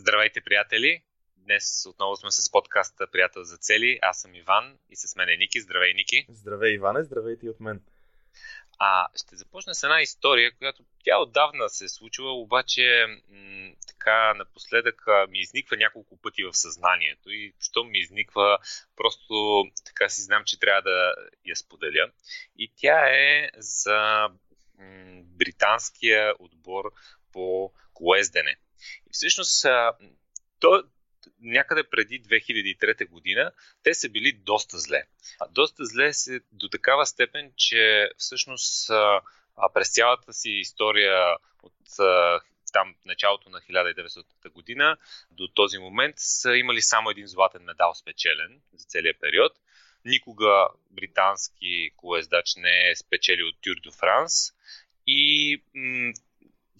Здравейте, приятели! Днес отново сме с подкаста Приятел за цели. Аз съм Иван и с мен е Ники. Здравей, Ники! Здравей, Иване! Здравейте и от мен! А, ще започна с една история, която тя отдавна се е случила, обаче м- така напоследък ми изниква няколко пъти в съзнанието и що ми изниква, просто така си знам, че трябва да я споделя. И тя е за м- британския отбор по колездене. И всъщност, то, някъде преди 2003 година, те са били доста зле. Доста зле се до такава степен, че всъщност през цялата си история от там началото на 1900 година до този момент са имали само един златен медал спечелен за целия период. Никога британски колездач не е спечелил Тюр до Франс и м-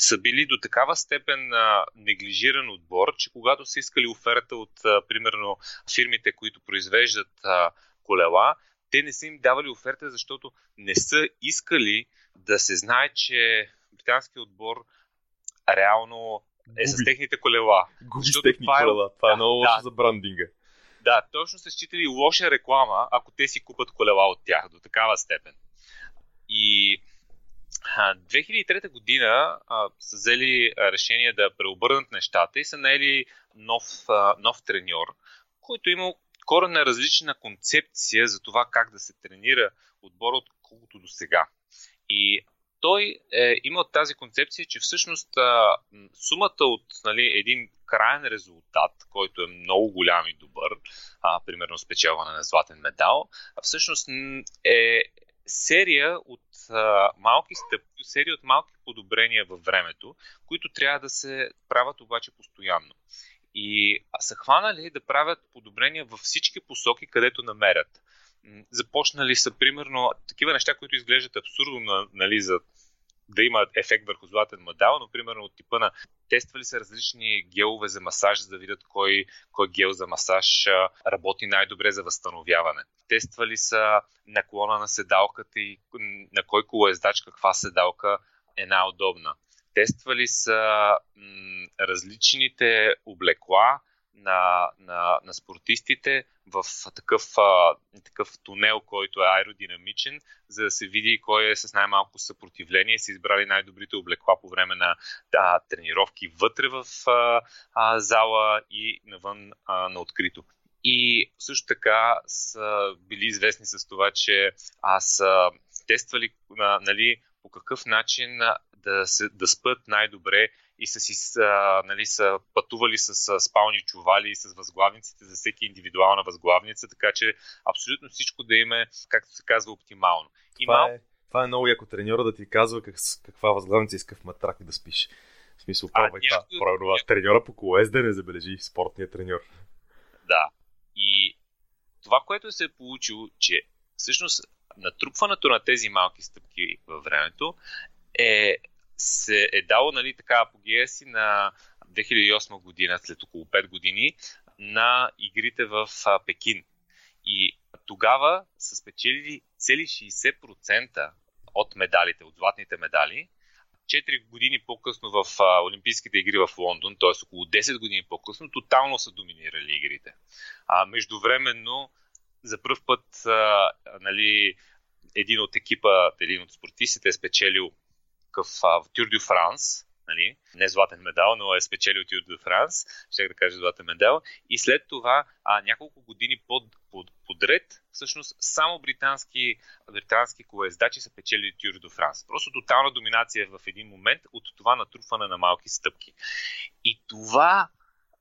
са били до такава степен а, неглижиран отбор, че когато са искали оферта от, а, примерно, фирмите, които произвеждат а, колела, те не са им давали оферта, защото не са искали да се знае, че британският отбор реално е с техните колела. Губи с техни това е... колела. Това е много лошо да, за брандинга. Да, точно са считали лоша реклама, ако те си купат колела от тях до такава степен. И 2003 година а, са взели решение да преобърнат нещата и са наели нов, а, нов треньор, който е имал коренно различна концепция за това как да се тренира отбора, отколкото до сега. И той е имал тази концепция, че всъщност а, сумата от нали, един крайен резултат, който е много голям и добър, а, примерно спечелване на златен медал, всъщност е серия от а, малки стъпки, серия от малки подобрения във времето, които трябва да се правят обаче постоянно. И са хванали да правят подобрения във всички посоки, където намерят. Започнали са, примерно, такива неща, които изглеждат абсурдно нали, за да има ефект върху златен медал, но примерно от типа на тествали са различни гелове за масаж, за да видят кой, кой гел за масаж работи най-добре за възстановяване. Тествали са наклона на седалката и на кой колоездач каква седалка е най-удобна. Тествали са м- различните облекла, на, на, на спортистите в такъв, а, такъв тунел, който е аеродинамичен, за да се види кой е с най-малко съпротивление. Са избрали най-добрите облекла по време на а, тренировки вътре в а, а, зала и навън а, на открито. И също така са били известни с това, че аз са тествали а, нали, по какъв начин да, се, да спът най-добре и са, си, а, нали, са пътували с, с спални чували и с възглавниците за всеки индивидуална възглавница, така че абсолютно всичко да има, както се казва, оптимално. И това, мал... е, това е много яко треньора да ти казва как, каква възглавница иска в матрак да спиш. В смисъл, това. Някой... Това. Треньора по колес да не забележи спортния треньор. Да. И това, което се е получило, че всъщност натрупването на тези малки стъпки във времето е се е дало нали, така апогея си на 2008 година, след около 5 години, на игрите в Пекин. И тогава са спечелили цели 60% от медалите, от златните медали. 4 години по-късно в Олимпийските игри в Лондон, т.е. около 10 години по-късно, тотално са доминирали игрите. А междувременно, за първ път, а, нали, един от екипа, един от спортистите е спечелил такъв Тюр дю Франс, нали? не златен медал, но е спечелил Тюр дю Франс, ще да кажа златен медал. И след това а, няколко години под, под, подред, всъщност само британски, британски колездачи са печели Тюр дю Франс. Просто тотална доминация в един момент от това натрупване на малки стъпки. И това,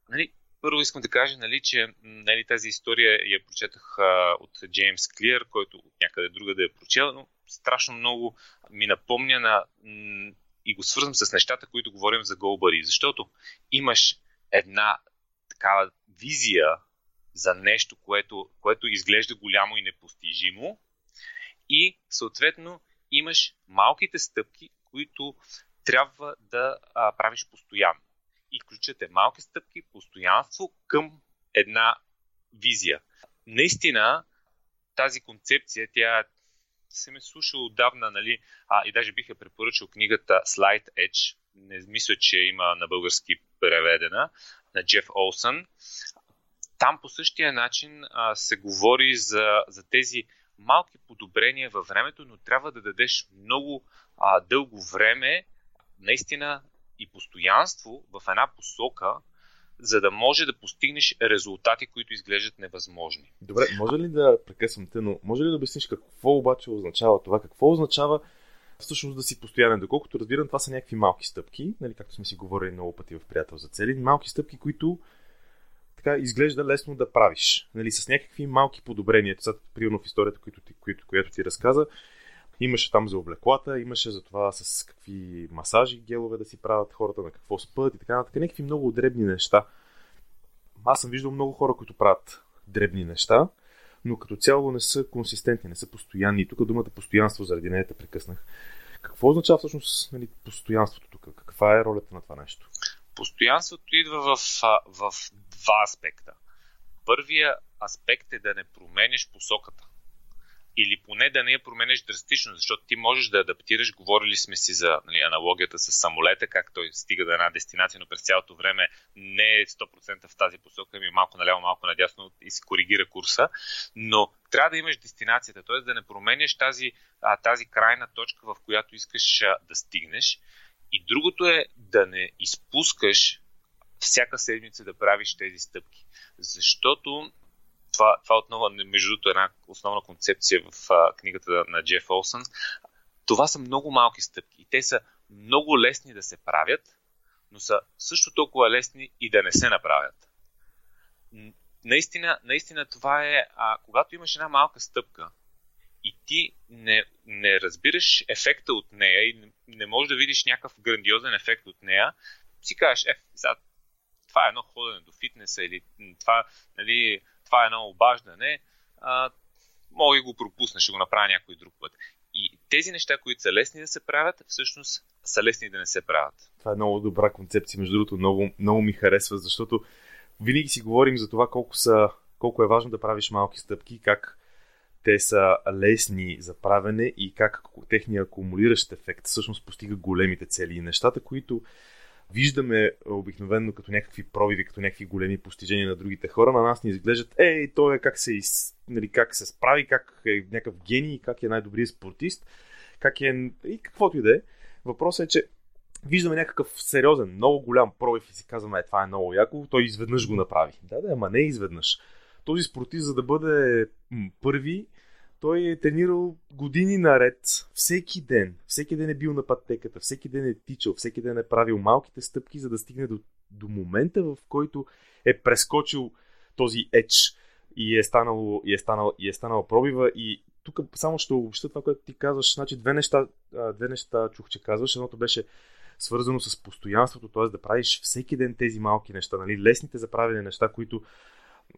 нали, първо искам да кажа, нали, че нали, тази история я прочетах а, от Джеймс Клиер, който от някъде друга да я прочел, но страшно много ми напомня на, и го свързвам с нещата, които говорим за Голбари, защото имаш една такава визия за нещо, което, което изглежда голямо и непостижимо и съответно имаш малките стъпки, които трябва да а, правиш постоянно. И ключът е малки стъпки, постоянство към една визия. Наистина, тази концепция, тя се ме слушал отдавна, нали, а, и даже бих я препоръчал книгата Slide Edge, не мисля, че има на български преведена, на Джеф Олсън. Там по същия начин а, се говори за, за тези малки подобрения във времето, но трябва да дадеш много а, дълго време, наистина и постоянство в една посока, за да може да постигнеш резултати, които изглеждат невъзможни. Добре, може ли да прекъсвам те, но може ли да обясниш какво обаче означава това? Какво означава всъщност да си постоянен? Доколкото разбирам, това са някакви малки стъпки, нали, както сме си говорили много пъти в приятел за цели, малки стъпки, които така изглежда лесно да правиш. Нали, с някакви малки подобрения. Сега, примерно в историята, която ти, която, която ти разказа, имаше там за облеклата, имаше за това с какви масажи, гелове да си правят хората, на какво спът и така нататък. Някакви много дребни неща. Аз съм виждал много хора, които правят дребни неща, но като цяло не са консистентни, не са постоянни. Тук думата постоянство, заради нея те прекъснах. Какво означава всъщност нали, постоянството тук? Каква е ролята на това нещо? Постоянството идва в, в два аспекта. Първия аспект е да не промениш посоката или поне да не я променеш драстично, защото ти можеш да адаптираш. Говорили сме си за нали, аналогията с самолета, как той стига до една дестинация, но през цялото време не е 100% в тази посока, ми малко наляво, малко надясно и се коригира курса. Но трябва да имаш дестинацията, т.е. да не променеш тази, а, тази крайна точка, в която искаш а, да стигнеш. И другото е да не изпускаш всяка седмица да правиш тези стъпки. Защото това, това отново, между другото, е една основна концепция в а, книгата на Джеф Олсън. Това са много малки стъпки и те са много лесни да се правят, но са също толкова лесни и да не се направят. Наистина, наистина това е, а, когато имаш една малка стъпка и ти не, не разбираш ефекта от нея и не, не можеш да видиш някакъв грандиозен ефект от нея, си кажеш, е, това е едно ходене до фитнеса или това, нали, това е едно обаждане, а, мога и го пропусна, ще го направя някой друг път. И тези неща, които са лесни да се правят, всъщност са лесни да не се правят. Това е много добра концепция, между другото, много, много ми харесва, защото винаги си говорим за това колко, са, колко е важно да правиш малки стъпки, как те са лесни за правене и как техния акумулиращ ефект всъщност постига големите цели. И нещата, които виждаме обикновено като някакви пробиви, като някакви големи постижения на другите хора, на нас ни изглеждат, ей, той е как се, из, нали, как се справи, как е някакъв гений, как е най-добрият спортист, как е и каквото и да е. Въпросът е, че виждаме някакъв сериозен, много голям пробив и си казваме, е, това е много яко, той изведнъж го направи. Да, да, ама не изведнъж. Този спортист, за да бъде първи, той е тренирал години наред, всеки ден. Всеки ден е бил на пътеката, всеки ден е тичал, всеки ден е правил малките стъпки, за да стигне до, до момента, в който е прескочил този еч и е станал, и е станал, и е станал пробива. И тук само ще обобща това, което ти казваш. Значи две неща, две неща чух, че казваш. Едното беше свързано с постоянството, т.е. да правиш всеки ден тези малки неща, нали? лесните за правене неща, които,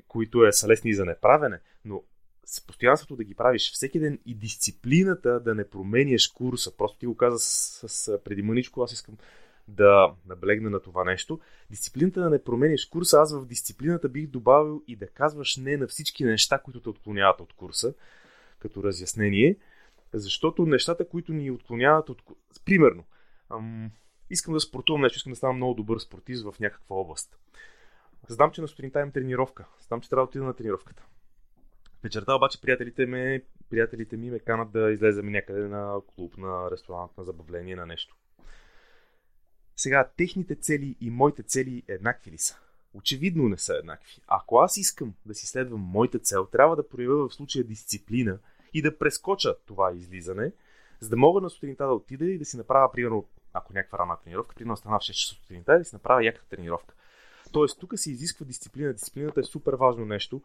които е, са лесни за неправене, но с постоянството да ги правиш всеки ден и дисциплината да не променяш курса. Просто ти го каза с, с, преди мъничко, аз искам да наблегна на това нещо. Дисциплината да не променяш курса, аз в дисциплината бих добавил и да казваш не на всички неща, които те отклоняват от курса, като разяснение, защото нещата, които ни отклоняват от Примерно, ам, искам да спортувам нещо, искам да стана много добър спортист в някаква област. Знам, че на сутринта имам тренировка. Знам, че трябва да отида на тренировката. Вечерта обаче приятелите ми, приятелите ми ме канат да излезем някъде на клуб, на ресторант, на забавление, на нещо. Сега, техните цели и моите цели еднакви ли са? Очевидно не са еднакви. Ако аз искам да си следвам моята цел, трябва да проявя в случая дисциплина и да прескоча това излизане, за да мога на сутринта да отида и да си направя, примерно, ако някаква рана тренировка, примерно стана в 6 часа сутринта, да си направя яка тренировка. Тоест, тук се изисква дисциплина. Дисциплината е супер важно нещо,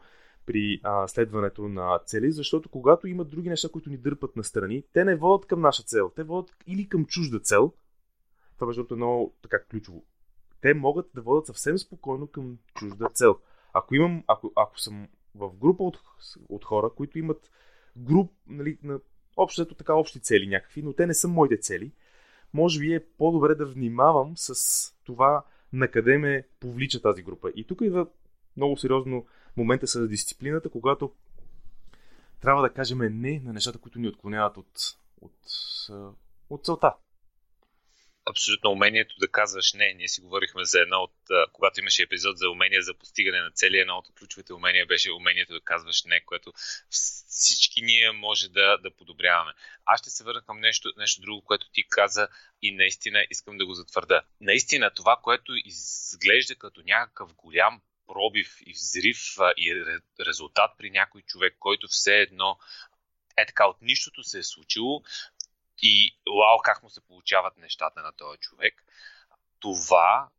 при а, следването на цели, защото когато има други неща, които ни дърпат на страни, те не водят към наша цел, те водят или към чужда цел. Това между е много така ключово. Те могат да водят съвсем спокойно към чужда цел. Ако имам, ако, ако съм в група от, от хора, които имат груп, нали, на общо така общи цели някакви, но те не са моите цели, може би е по-добре да внимавам с това на къде ме повлича тази група. И тук идва много сериозно момента с дисциплината, когато трябва да кажем не на нещата, които ни отклоняват от, от, от целта. абсолютно умението да казваш не. Ние си говорихме за едно от, когато имаше епизод за умения за постигане на цели, едно от ключовите умения беше умението да казваш не, което всички ние може да, да подобряваме. Аз ще се върна към нещо, нещо друго, което ти каза и наистина искам да го затвърда. Наистина това, което изглежда като някакъв голям пробив и взрив и резултат при някой човек, който все едно е така от нищото се е случило, и вау, как му се получават нещата на този човек. Това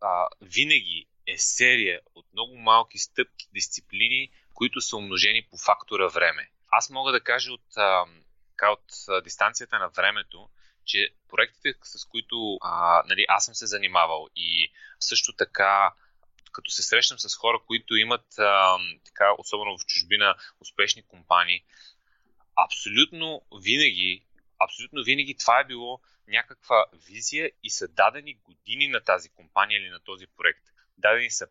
а, винаги е серия от много малки стъпки, дисциплини, които са умножени по фактора време. Аз мога да кажа от, а, от дистанцията на времето, че проектите, с които а, нали, аз съм се занимавал и също така като се срещам с хора, които имат, а, така, особено в чужбина, успешни компании, абсолютно винаги абсолютно винаги това е било някаква визия и са дадени години на тази компания или на този проект. Дадени са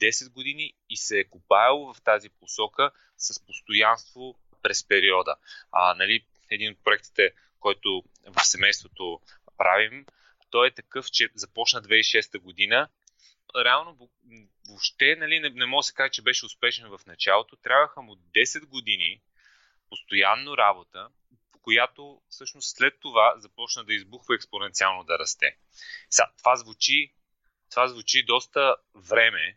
5-10 години и се е копаяло в тази посока с постоянство през периода. А, нали, един от проектите, който в семейството правим, той е такъв, че започна 2006 година. Реално въобще нали, не, не мога да се каже, че беше успешен в началото. Трябваха му 10 години постоянно работа, която всъщност след това започна да избухва експоненциално да расте. Сега, това звучи, това звучи доста време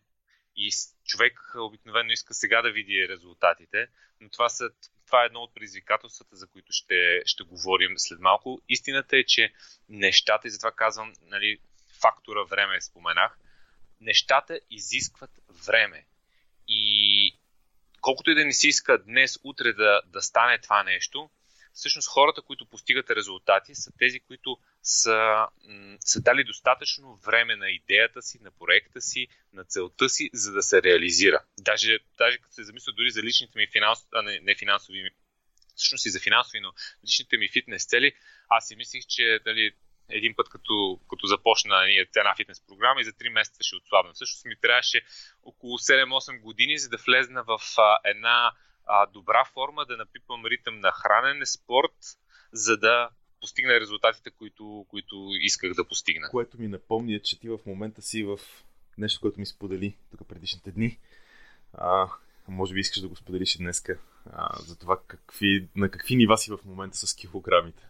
и човек обикновено иска сега да види резултатите, но това, са, това е едно от предизвикателствата, за които ще, ще говорим след малко. Истината е, че нещата, и затова казвам, нали, фактора време споменах, нещата изискват време. И колкото и да не си иска днес, утре да, да стане това нещо, всъщност хората, които постигат резултати, са тези, които са, са дали достатъчно време на идеята си, на проекта си, на целта си, за да се реализира. Даже, даже като се замисля дори за личните ми финансови, а не, не финансови, всъщност и за финансови, но личните ми фитнес цели, аз си мислих, че дали, един път като, като започна ние, една фитнес програма и за 3 месеца ще отслабна. Всъщност ми трябваше около 7-8 години, за да влезна в а, една а, добра форма, да напипам ритъм на хранене, спорт, за да постигна резултатите, които, които исках да постигна. Което ми напомня, че ти в момента си в нещо, което ми сподели тук предишните дни. А, може би искаш да го споделиш и днеска. А, за това какви, на какви нива си в момента с килограмите.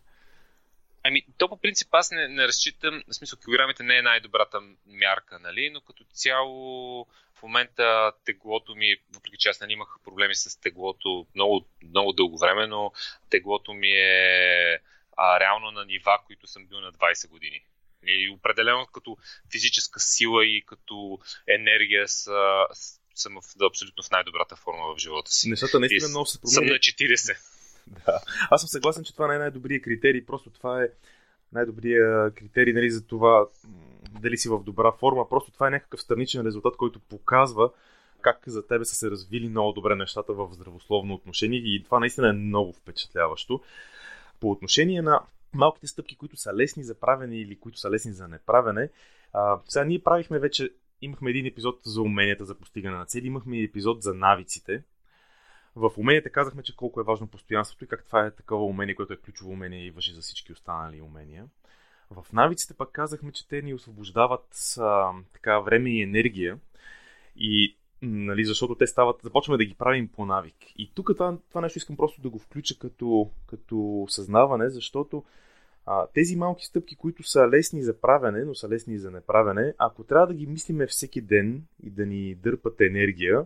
Ами, то по принцип аз не, не разчитам, в смисъл килограмите не е най-добрата мярка, нали, но като цяло в момента теглото ми, въпреки че аз не имах проблеми с теглото много, много дълго време, но теглото ми е а, реално на нива, които съм бил на 20 години. И определено като физическа сила и като енергия са, съм в, да, абсолютно в най-добрата форма в живота си. Нещата наистина много се променят. Съм на 40. Да. Аз съм съгласен, че това не е най-добрият критерий. Просто това е най-добрият критерий нали, за това дали си в добра форма. Просто това е някакъв страничен резултат, който показва как за тебе са се развили много добре нещата в здравословно отношение и това наистина е много впечатляващо. По отношение на малките стъпки, които са лесни за правене или които са лесни за неправене, а, сега ние правихме вече, имахме един епизод за уменията за постигане на цели, имахме епизод за навиците, в уменията казахме, че колко е важно постоянството и как това е такова умение, което е ключово умение и въжи за всички останали умения. В навиците пък казахме, че те ни освобождават а, така време и енергия. И нали, защото те стават, започваме да ги правим по навик. И тук това, това нещо искам просто да го включа като, като съзнаване, защото а, тези малки стъпки, които са лесни за правене, но са лесни за неправене, ако трябва да ги мислиме всеки ден и да ни дърпат енергия,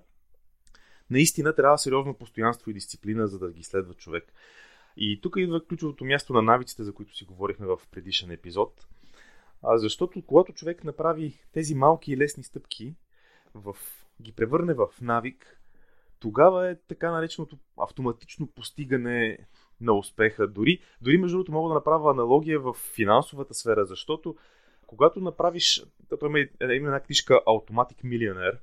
наистина трябва сериозно постоянство и дисциплина, за да ги следва човек. И тук идва ключовото място на навиците, за които си говорихме в предишен епизод. А, защото когато човек направи тези малки и лесни стъпки, в, ги превърне в навик, тогава е така нареченото автоматично постигане на успеха. Дори, дори между другото мога да направя аналогия в финансовата сфера, защото когато направиш, има една книжка Automatic Millionaire,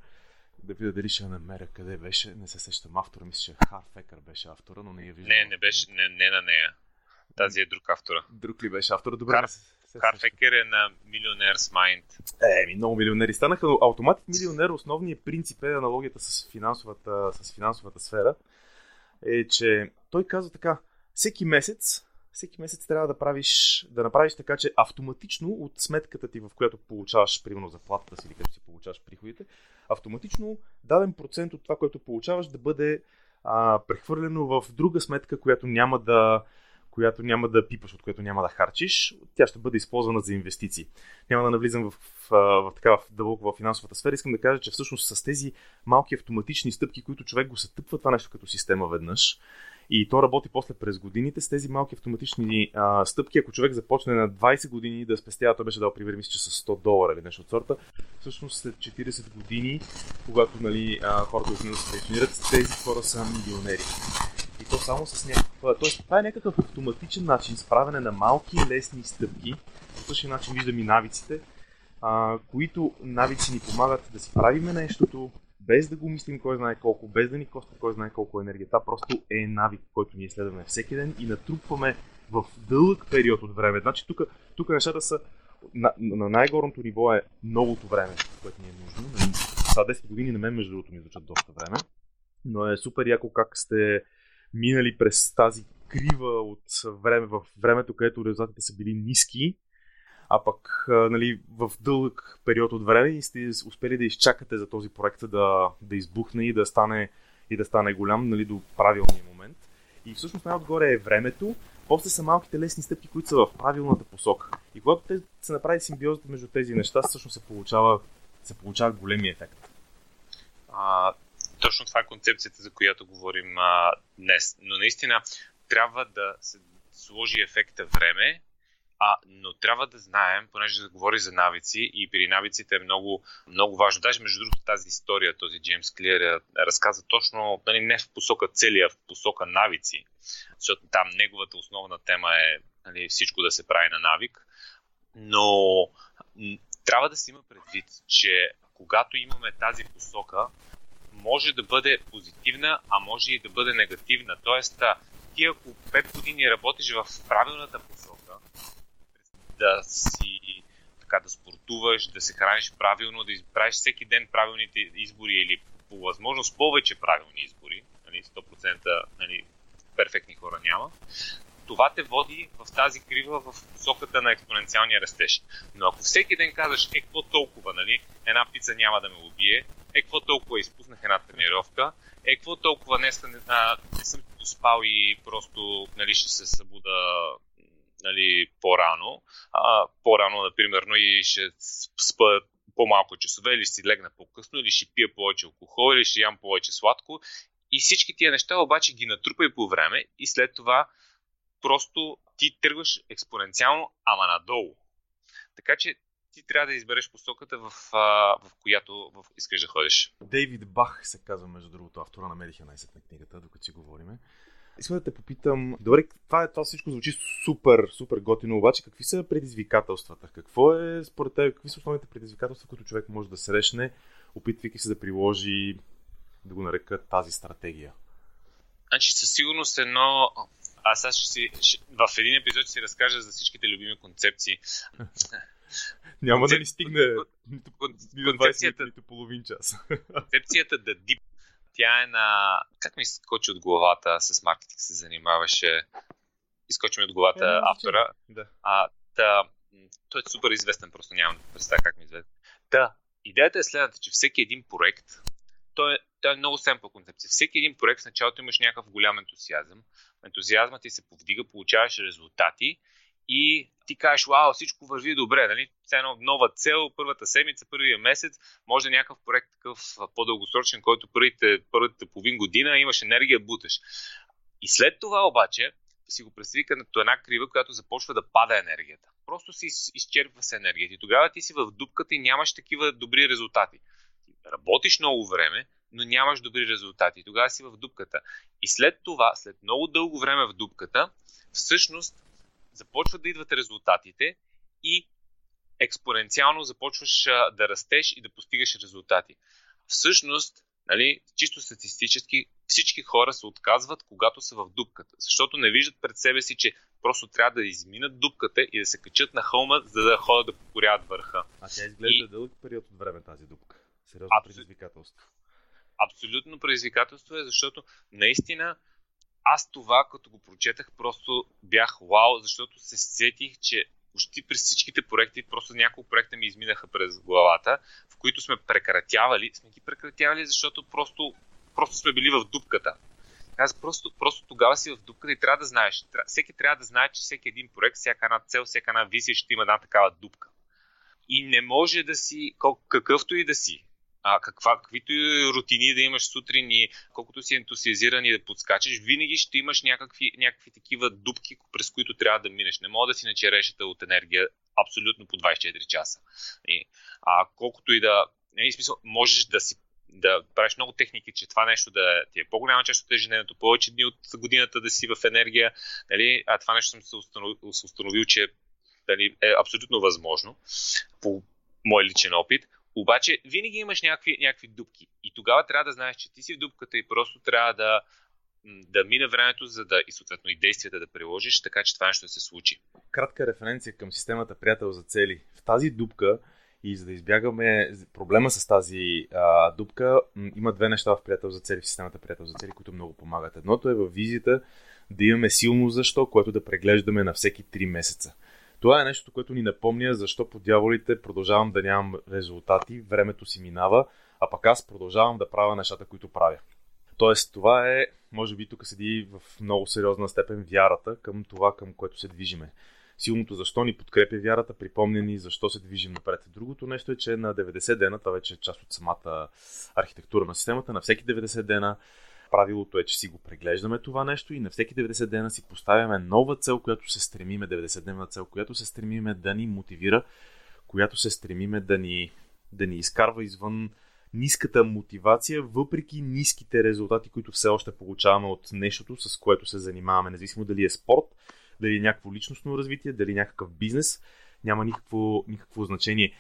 да видя дали ще я намеря къде беше. Не се сещам автора. Мисля, че Харфекър беше автора, но не я виждам. Не, не беше, не, не на нея. Тази е друг автора. Друг ли беше автора? Добре. Хар... Харфекер е на Millionaire's Mind. Е, ми много милионери станаха, но Автоматик милионер, основният принцип е аналогията с финансовата, с финансовата сфера, е, че той казва така, всеки месец всеки месец трябва да правиш, да направиш така, че автоматично от сметката ти, в която получаваш, примерно заплатата си или където си получаваш приходите, автоматично даден процент от това, което получаваш, да бъде а, прехвърлено в друга сметка, която няма да която няма да пипаш, от която няма да харчиш, тя ще бъде използвана за инвестиции. Няма да навлизам в, в, в, в, така, в дълбоко в финансовата сфера. Искам да кажа, че всъщност с тези малки автоматични стъпки, които човек го сътъпва това нещо като система веднъж, и то работи после през годините с тези малки автоматични а, стъпки. Ако човек започне на 20 години да спестява, той беше дал пример, мисля, че с 100 долара или нещо от сорта. Всъщност след 40 години, когато нали, а, хората отидат да се пенсионират, тези хора са милионери. И то само с някаква... Тоест, това е някакъв автоматичен начин, справяне на малки, лесни стъпки. По същия начин виждам и навиците, а, които навици ни помагат да си правиме нещото, без да го мислим кой знае колко, без да ни коства кой знае колко енергия. Това просто е навик, който ние следваме всеки ден и натрупваме в дълъг период от време. Значи тук, тук нещата са на, на най-горното ниво е многото време, което ни е нужно. За 10 години на мен, между другото, ми звучат доста време. Но е супер яко как сте минали през тази крива от време в времето, където резултатите са били ниски а пък нали, в дълъг период от време и сте успели да изчакате за този проект да, да избухне и да стане, и да стане голям нали, до правилния момент. И всъщност най-отгоре е времето, после са малките лесни стъпки, които са в правилната посока. И когато те се направи симбиозата между тези неща, всъщност се получава, се получава големия ефект. А, точно това е концепцията, за която говорим а, днес. Но наистина трябва да се сложи ефекта време, а, но трябва да знаем, понеже да говори за навици и при навиците е много, много важно. Даже между другото тази история, този Джеймс Клиер е, разказа точно нали, не в посока цели, а в посока навици. Защото там неговата основна тема е нали, всичко да се прави на навик. Но трябва да се има предвид, че когато имаме тази посока, може да бъде позитивна, а може и да бъде негативна. Тоест, ти ако 5 години работиш в правилната посока, да си така да спортуваш, да се храниш правилно, да правиш всеки ден правилните избори или по възможност повече правилни избори, нали, 100% нали, перфектни хора няма, това те води в тази крива в посоката на експоненциалния растеж. Но ако всеки ден казваш, е, какво толкова, нали, една пица няма да ме убие, е, какво толкова изпуснах една тренировка, е, какво толкова днес не, не съм спал и просто нали, ще се събуда нали, по-рано. А, по-рано, например, и ще спа по-малко часове, или ще си легна по-късно, или ще пия повече алкохол, или ще ям повече сладко. И всички тия неща обаче ги натрупай по време и след това просто ти тръгваш експоненциално, ама надолу. Така че ти трябва да избереш посоката, в, в която в, искаш да ходиш. Дейвид Бах се казва, между другото, автора на Медиха най на книгата, докато си говориме. Искам да те попитам, добре, това, това всичко звучи супер, супер готино, обаче какви са предизвикателствата? Какво е според теб, какви са основните предизвикателства, които човек може да срещне, опитвайки се да приложи, да го нарека, тази стратегия? Значи със сигурност едно... Аз сега ще си... Ще... В един епизод ще си разкажа за всичките любими концепции. Няма Концеп... да ни стигне нито, нито 20 нито половин час. Концепцията да дип тя е на... Как ми изкочи от главата, с маркетинг се занимаваше. Изкочи ми от главата е, автора. Да. А, та, той е супер известен, просто нямам представа как ми е известен. Та, идеята е следната, че всеки един проект, той е, той е много семпл концепция. Всеки един проект в началото имаш някакъв голям ентусиазъм. Ентусиазмът ти се повдига, получаваш резултати и ти кажеш, вау, всичко върви добре, нали? Все едно нова цел, първата седмица, първия месец, може някакъв проект такъв по-дългосрочен, който първите, първата половин година имаш енергия, буташ. И след това обаче си го представи като една крива, която започва да пада енергията. Просто си изчерпва се енергията. И тогава ти си в дупката и нямаш такива добри резултати. Работиш много време, но нямаш добри резултати. Тогава си в дупката. И след това, след много дълго време в дупката, всъщност започват да идват резултатите и експоненциално започваш да растеш и да постигаш резултати. Всъщност, нали, чисто статистически, всички хора се отказват, когато са в дупката, защото не виждат пред себе си, че просто трябва да изминат дупката и да се качат на хълма, за да ходят да покоряват върха. А тя изглежда и... дълъг период от време тази дупка. Сериозно Абсол... предизвикателство. Абсолютно предизвикателство е, защото наистина аз това, като го прочетах, просто бях вау, защото се сетих, че почти през всичките проекти, просто няколко проекта ми изминаха през главата, в които сме прекратявали. Сме ги прекратявали, защото просто, просто сме били в дупката. Аз просто, просто тогава си в дупката и трябва да знаеш. Всеки трябва да знае, че всеки един проект, всяка една цел, всяка една визия ще има една такава дупка. И не може да си, какъвто и да си, а, каква, каквито и рутини да имаш сутрин и колкото си ентусиазиран и да подскачаш, винаги ще имаш някакви, някакви такива дупки, през които трябва да минеш. Не мога да си начерешата от енергия абсолютно по 24 часа. И, а колкото и да. Не, смисъл, можеш да си да правиш много техники, че това нещо да ти е по-голяма част от ежедневието, повече дни от годината да си в енергия, нали? а това нещо съм се установил, установил че нали, е абсолютно възможно по мой личен опит, обаче винаги имаш някакви, някакви дупки. И тогава трябва да знаеш, че ти си в дупката и просто трябва да, да мине времето, за да и съответно и действията да приложиш, така че това нещо да се случи. Кратка референция към системата Приятел за цели. В тази дупка и за да избягаме проблема с тази а, дупка, има две неща в Приятел за цели, в системата Приятел за цели, които много помагат. Едното е в визията да имаме силно защо, което да преглеждаме на всеки 3 месеца. Това е нещо, което ни напомня защо по дяволите продължавам да нямам резултати, времето си минава, а пък аз продължавам да правя нещата, които правя. Тоест, това е, може би тук седи в много сериозна степен вярата към това, към което се движиме. Силното защо ни подкрепя вярата, припомня ни защо се движим напред. Другото нещо е, че на 90 дена, това вече е част от самата архитектура на системата, на всеки 90 дена правилото е, че си го преглеждаме това нещо и на всеки 90 дена си поставяме нова цел, която се стремиме, 90-дневна цел, която се стремиме да ни мотивира, която се стремиме да ни, да ни изкарва извън ниската мотивация, въпреки ниските резултати, които все още получаваме от нещото, с което се занимаваме, независимо дали е спорт, дали е някакво личностно развитие, дали е някакъв бизнес, няма никакво, никакво значение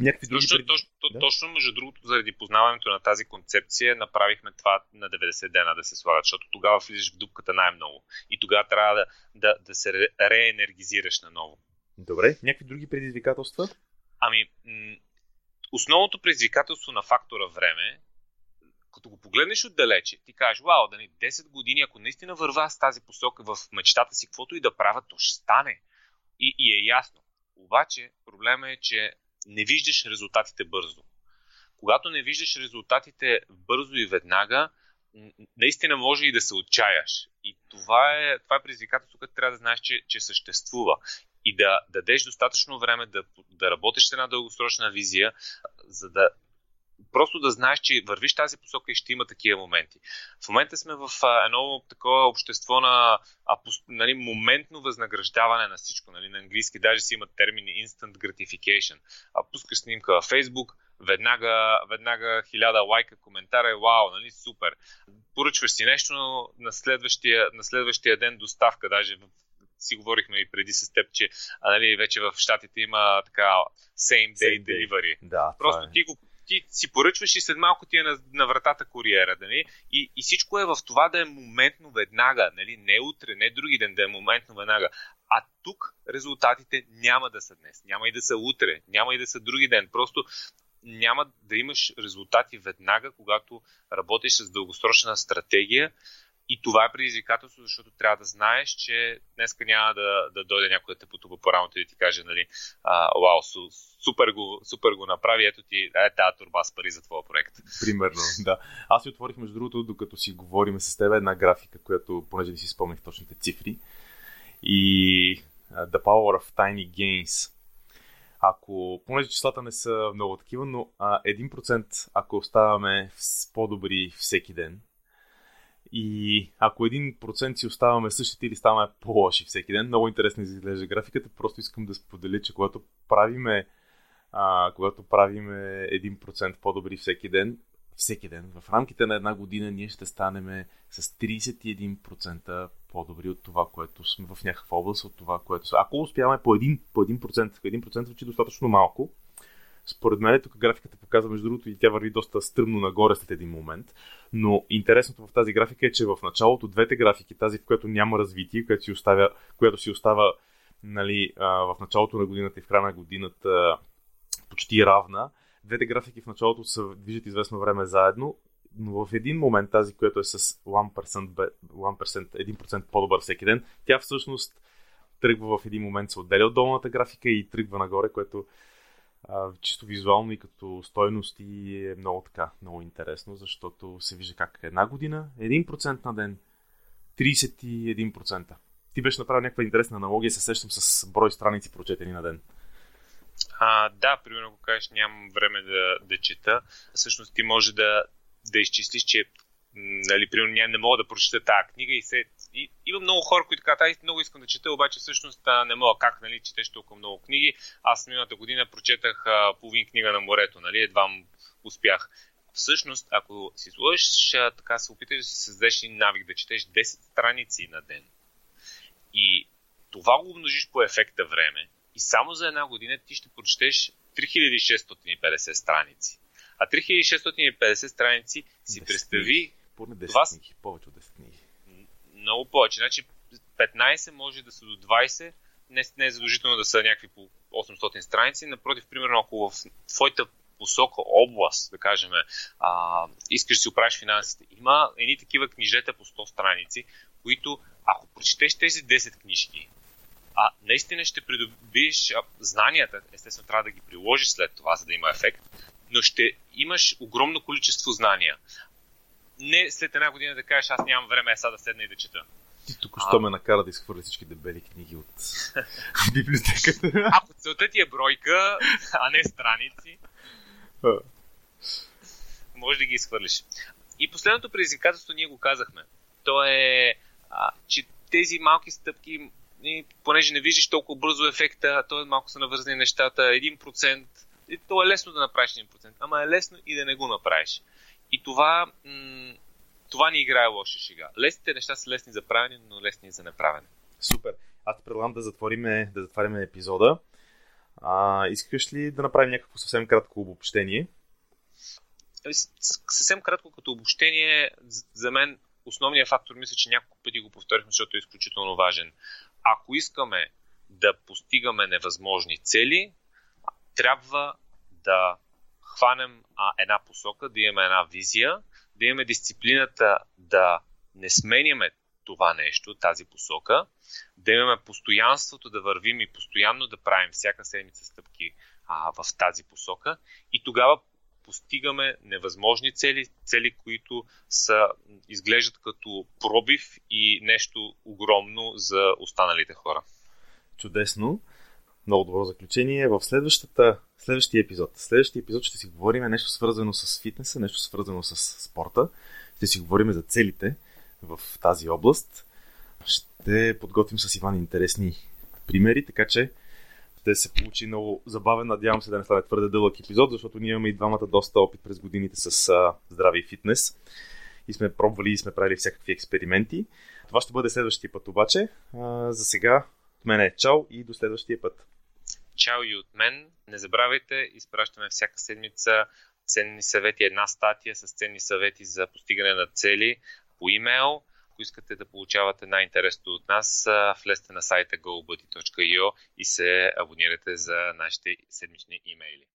някакви други... Точно, точно, да? точно, между другото, заради познаването на тази концепция, направихме това на 90 дена да се слагат, защото тогава влизаш в дупката най-много. И тогава трябва да, да, да се реенергизираш наново. Добре, някакви други предизвикателства? Ами, м- основното предизвикателство на фактора време, като го погледнеш отдалече, ти кажеш, вау, да не 10 години, ако наистина върва с тази посока в мечтата си, каквото и да правя, то ще стане. И, и е ясно. Обаче, проблема е, че не виждаш резултатите бързо. Когато не виждаш резултатите бързо и веднага, наистина може и да се отчаяш. И това е, това е предизвикателство, което трябва да знаеш, че, че съществува. И да дадеш достатъчно време да, да работиш с една дългосрочна визия, за да просто да знаеш, че вървиш тази посока и ще има такива моменти. В момента сме в а, едно такова общество на а, нали, моментно възнаграждаване на всичко. Нали, на английски даже си имат термини instant gratification. А, пускаш снимка във Facebook, веднага, веднага хиляда лайка, коментара е вау, нали, супер. Поръчваш си нещо, но на следващия, на следващия ден доставка, даже си говорихме и преди с теб, че а, нали, вече в Штатите има така same day, same day. delivery. Да, Просто е. ти го ти си поръчваш и след малко ти е на, на вратата куриера. Нали? И, и всичко е в това да е моментно веднага. Нали? Не утре, не други ден, да е моментно веднага. А тук резултатите няма да са днес, няма и да са утре, няма и да са други ден. Просто няма да имаш резултати веднага, когато работиш с дългосрочна стратегия и това е предизвикателство, защото трябва да знаеш, че днеска няма да, да дойде някой да те потупа по рамото и да ти каже, нали, а, вау, су, супер го, супер го направи, ето ти е тази турба с пари за твоя проект. Примерно, да. Аз си отворих, между другото, докато си говорим с теб една графика, която, понеже не си спомних точните цифри. И uh, The Power of Tiny Gains. Ако, понеже числата не са много такива, но а, 1% ако оставаме по-добри всеки ден, и ако един процент си оставаме същите или ставаме по-лоши всеки ден, много интересно изглежда графиката. Просто искам да споделя, че когато правиме, а, когато правиме 1% по-добри всеки ден, всеки ден, в рамките на една година ние ще станем с 31% по-добри от това, което сме в някаква област, от това, което са. Ако успяваме по 1%, по 1%, 1% звучи достатъчно малко, според мен тук графиката показва, между другото, и тя върви доста стръмно нагоре след един момент. Но интересното в тази графика е, че в началото двете графики, тази в която няма развитие, която си, оставя, която си остава нали, в началото на годината и в края на годината почти равна, двете графики в началото се движат известно време заедно но в един момент тази, която е с 1%, 1%, 1% по-добър всеки ден, тя всъщност тръгва в един момент, се отделя от долната графика и тръгва нагоре, което чисто визуално и като стойности е много така, много интересно, защото се вижда как една година, 1% на ден, 31%. Ти беше направил някаква интересна аналогия, се сещам с брой страници прочетени на ден. А, да, примерно, ако кажеш нямам време да, да чета, всъщност ти може да, да изчислиш, че нали, примерно, не мога да прочета тази книга и, се, и има много хора, които казват, аз много искам да чета, обаче всъщност не мога. Как, нали, четеш толкова много книги? Аз миналата година прочетах а, половин книга на морето, нали, едва успях. Всъщност, ако си сложиш, така се опиташ да си създадеш навик да четеш 10 страници на ден и това го умножиш по ефекта време и само за една година ти ще прочетеш 3650 страници. А 3650 страници си представи... Поне 10 това... книги, повече от 10 книги. Много повече. Значи 15 може да са до 20, не, не е задължително да са някакви по 800 страници. Напротив, примерно, ако в твоята посока, област, да кажем, а, искаш да си оправиш финансите, има едни такива книжета по 100 страници, които, ако прочетеш тези 10 книжки, а наистина ще придобиеш знанията, естествено трябва да ги приложиш след това, за да има ефект, но ще имаш огромно количество знания. Не след една година да кажеш, аз нямам време сега да седна и да чета. Ти тук що ме накара да изхвърля всички дебели книги от библиотеката. Ако целта ти е бройка, а не страници, може да ги изхвърлиш. И последното предизвикателство ние го казахме. То е, а, че тези малки стъпки, понеже не виждаш толкова бързо ефекта, то е малко са навързани нещата, 1%, и то е лесно да направиш 1%, ама е лесно и да не го направиш. И това, м- това ни играе лоша шега. Лесните неща са лесни за правене, но лесни за неправене. Супер. Аз предлагам да затвориме, да затваряме епизода. А, искаш ли да направим някакво съвсем кратко обобщение? Съвсем кратко като обобщение, за мен основният фактор, мисля, че няколко пъти го повторихме, защото е изключително важен. Ако искаме да постигаме невъзможни цели, трябва да хванем а, една посока, да имаме една визия, да имаме дисциплината да не сменяме това нещо, тази посока, да имаме постоянството да вървим и постоянно да правим всяка седмица стъпки а, в тази посока и тогава постигаме невъзможни цели, цели, които са, изглеждат като пробив и нещо огромно за останалите хора. Чудесно. Много добро заключение. В следващата, следващия епизод. Следващия епизод ще си говорим нещо свързано с фитнеса, нещо свързано с спорта. Ще си говорим за целите в тази област. Ще подготвим с Иван интересни примери, така че ще се получи много забавен. Надявам се да не стане твърде дълъг епизод, защото ние имаме и двамата доста опит през годините с а, здраве и фитнес. И сме пробвали и сме правили всякакви експерименти. Това ще бъде следващия път обаче. А, за сега от мен е чао и до следващия път. Чао и от мен. Не забравяйте, изпращаме всяка седмица ценни съвети, една статия с ценни съвети за постигане на цели по имейл. Ако искате да получавате най-интересното от нас, влезте на сайта gobuddy.io и се абонирате за нашите седмични имейли.